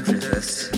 prejudice.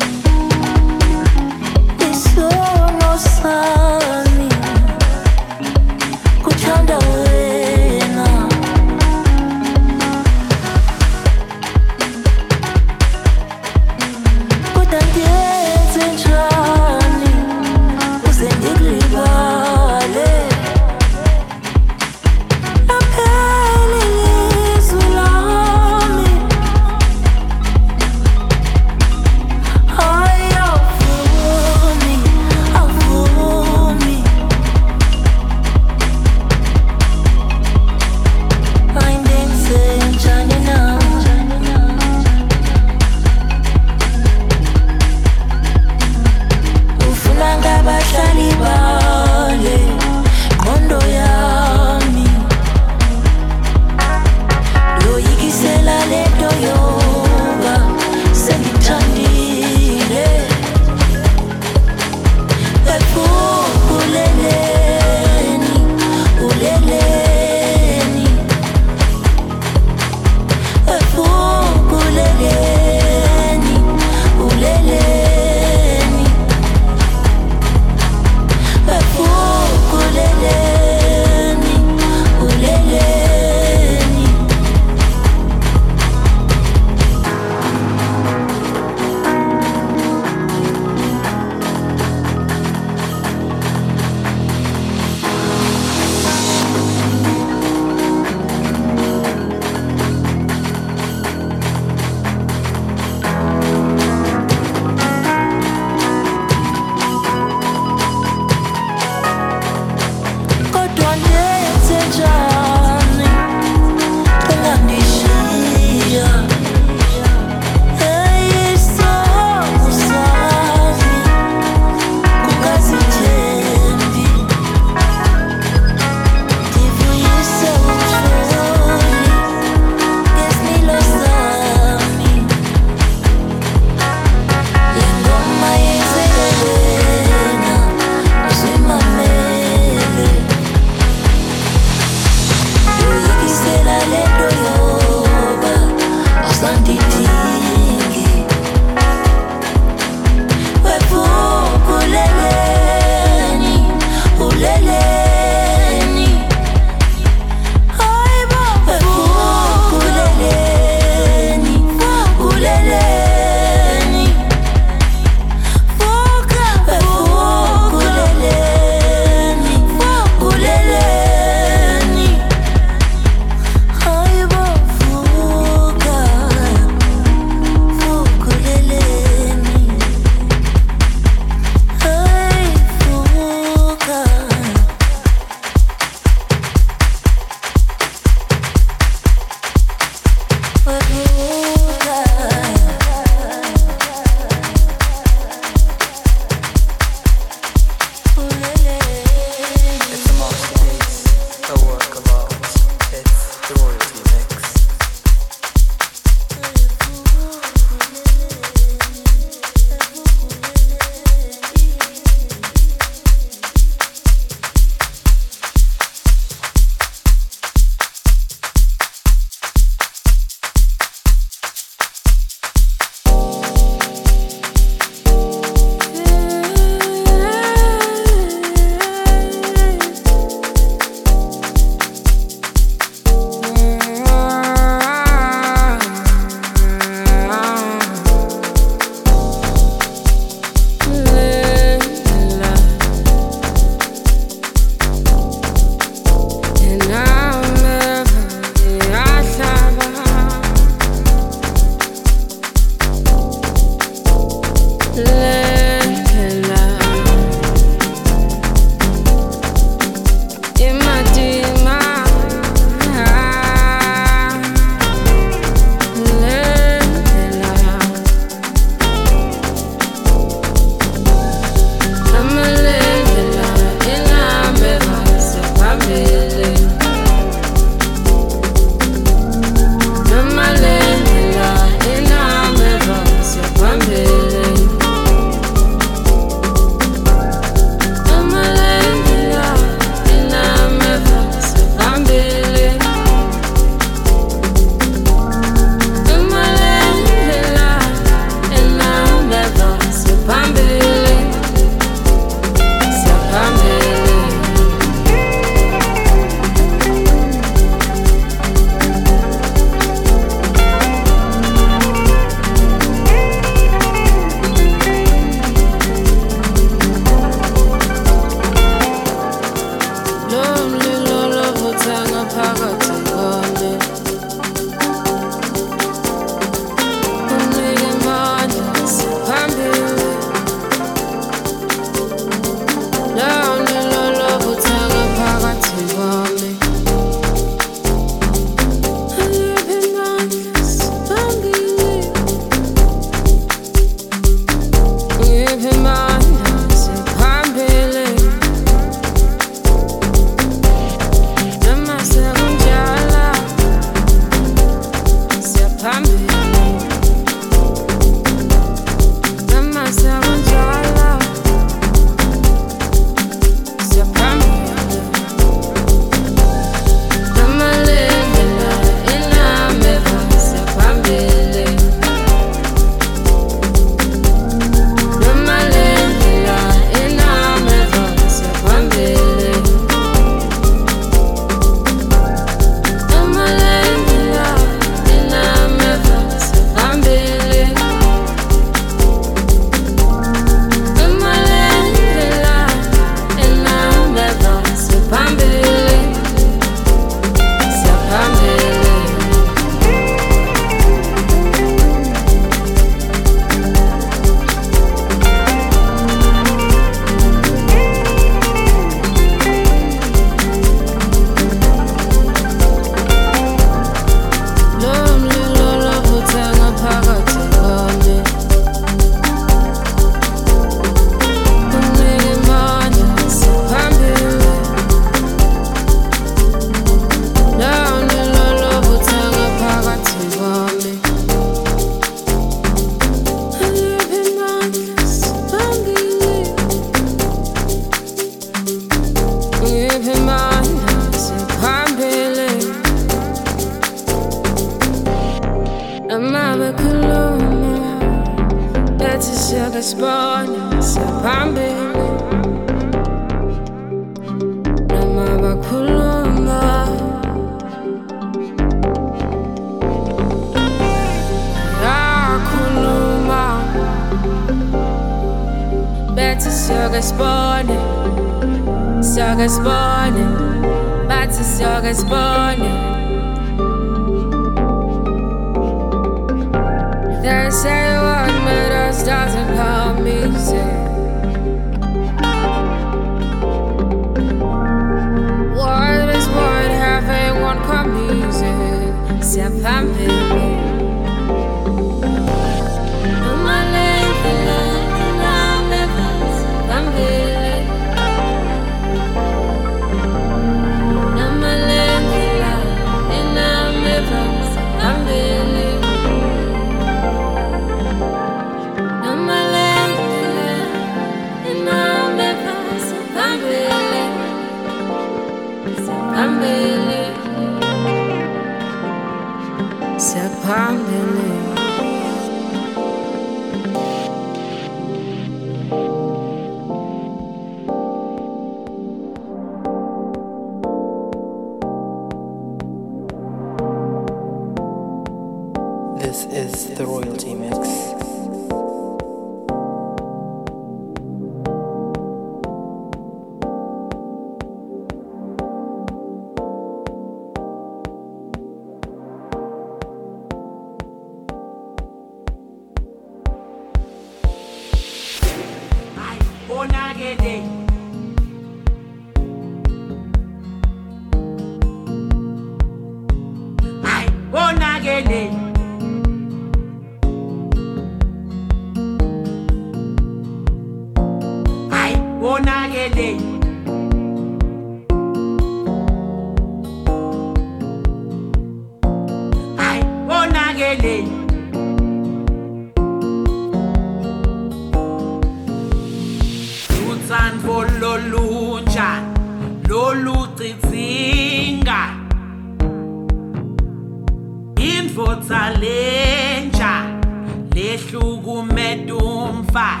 Umfati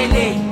konakele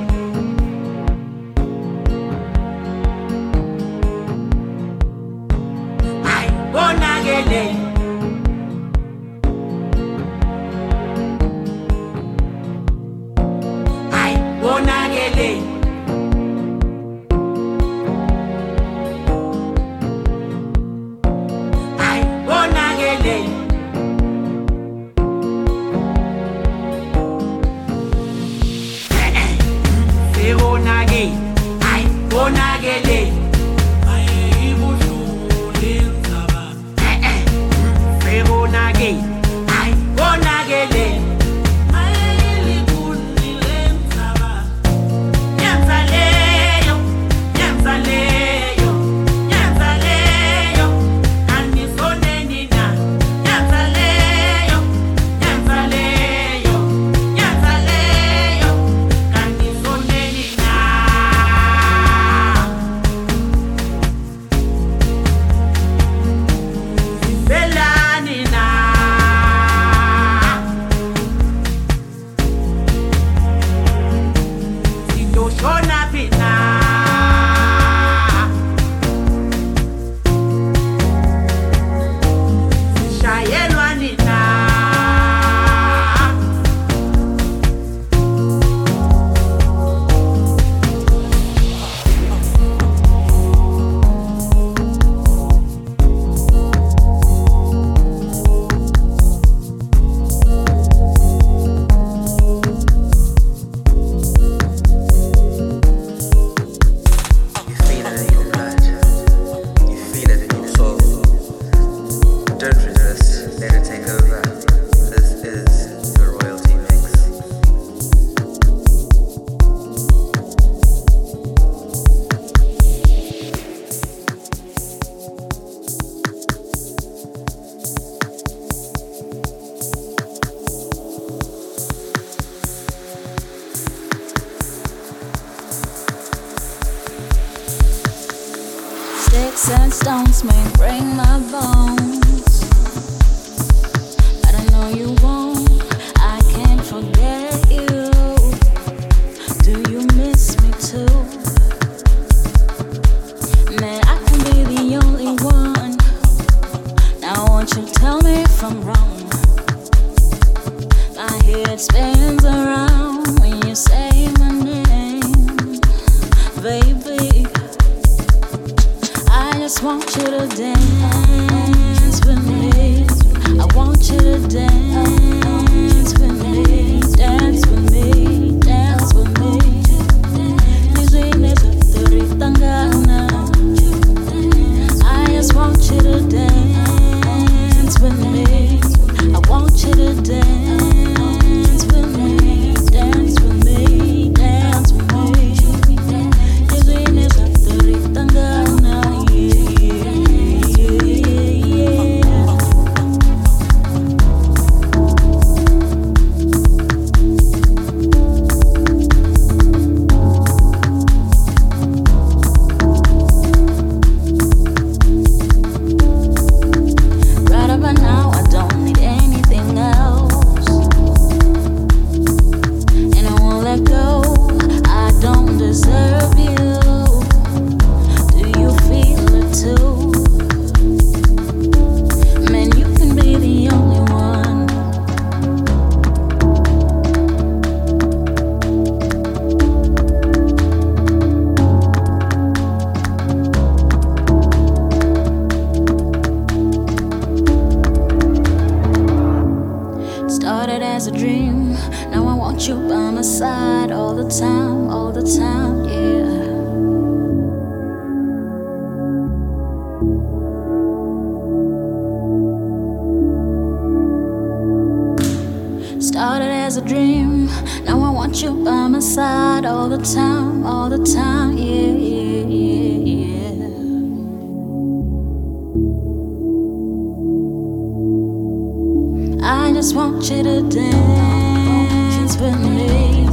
just want you to dance with me.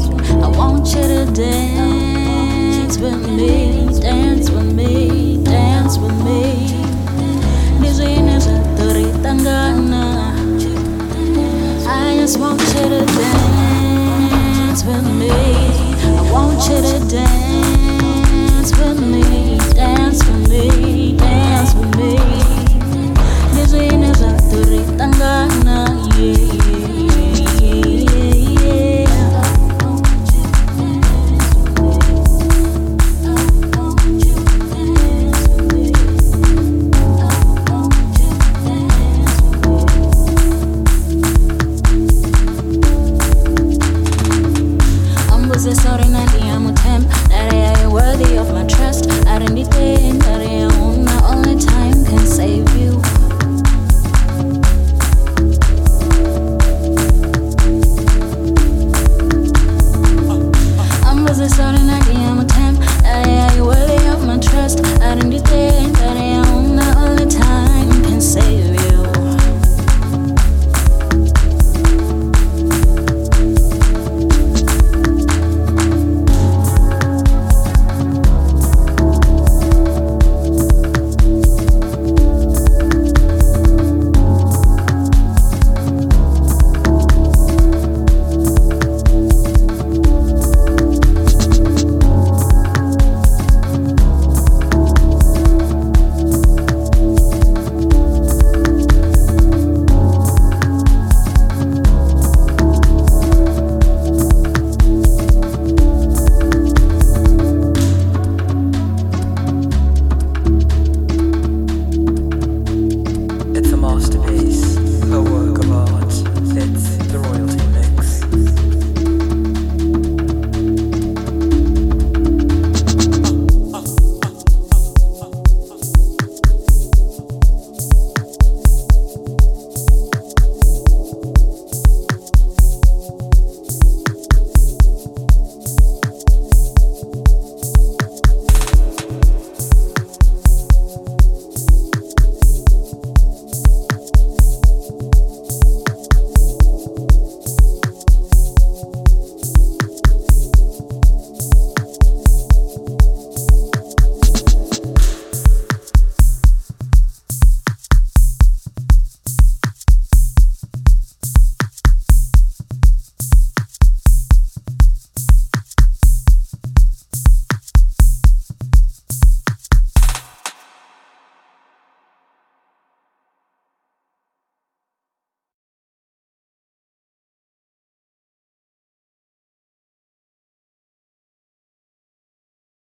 I want you to dance with me, dance with me, dance with me. Di sini seturi tanggana. I just want you to dance with me. I want you to dance with me, dance with me, dance with me. This ain't kuritangana yeah, yeah.